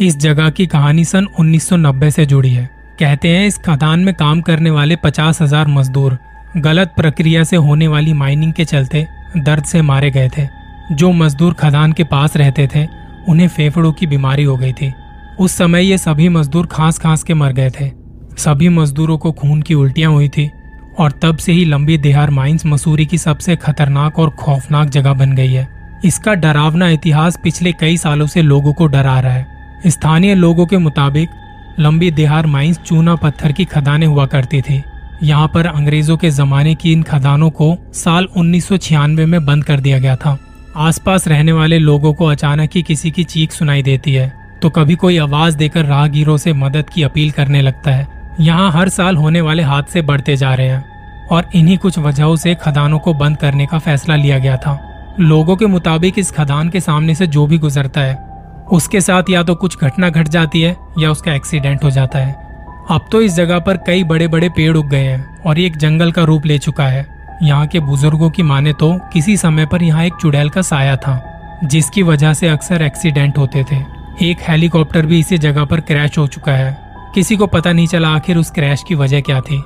इस जगह की कहानी सन 1990 से जुड़ी है। कहते हैं, इस खदान में काम करने वाले पचास हज़ार मजदूर गलत प्रक्रिया से होने वाली माइनिंग के चलते दर्द से मारे गए थे। जो मजदूर खदान के पास रहते थे, उन्हें फेफड़ों की बीमारी हो गई थी। उस समय ये सभी मजदूर खांस खांस के मर गए थे। सभी मजदूरों को खून की उल्टियाँ हुई थी और तब से ही लंबी देहार माइंस मसूरी की सबसे खतरनाक और खौफनाक जगह बन गई है। इसका डरावना इतिहास पिछले कई सालों से लोगों को डरा रहा है। स्थानीय लोगों के मुताबिक, लंबी देहार माइंस चूना पत्थर की खदानें हुआ करती थी। यहाँ पर अंग्रेज़ों के जमाने की इन खदानों को साल उन्नीस सौ छियानवे में बंद कर दिया गया था। आसपास रहने वाले लोगों को अचानक ही किसी की चीख सुनाई देती है तो कभी कोई आवाज़ देकर राहगीरों से मदद की अपील करने लगता है। यहाँ हर साल होने वाले हादसे बढ़ते जा रहे हैं, और इन्हीं कुछ वजहों से खदानों को बंद करने का फैसला लिया गया था। लोगों के मुताबिक इस खदान के सामने से जो भी गुजरता है उसके साथ या तो कुछ घटना घट जाती है या उसका एक्सीडेंट हो जाता है। अब तो इस जगह पर कई बड़े बड़े पेड़ उग गए हैं और ये एक जंगल का रूप ले चुका है। यहाँ के बुज़ुर्गों की माने तो किसी समय पर यहाँ एक चुड़ैल का साया था, जिसकी वजह से अक्सर एक्सीडेंट होते थे। एक हेलीकॉप्टर भी इसी जगह पर क्रैश हो चुका है। किसी को पता नहीं चला आखिर उस क्रैश की वजह क्या थी।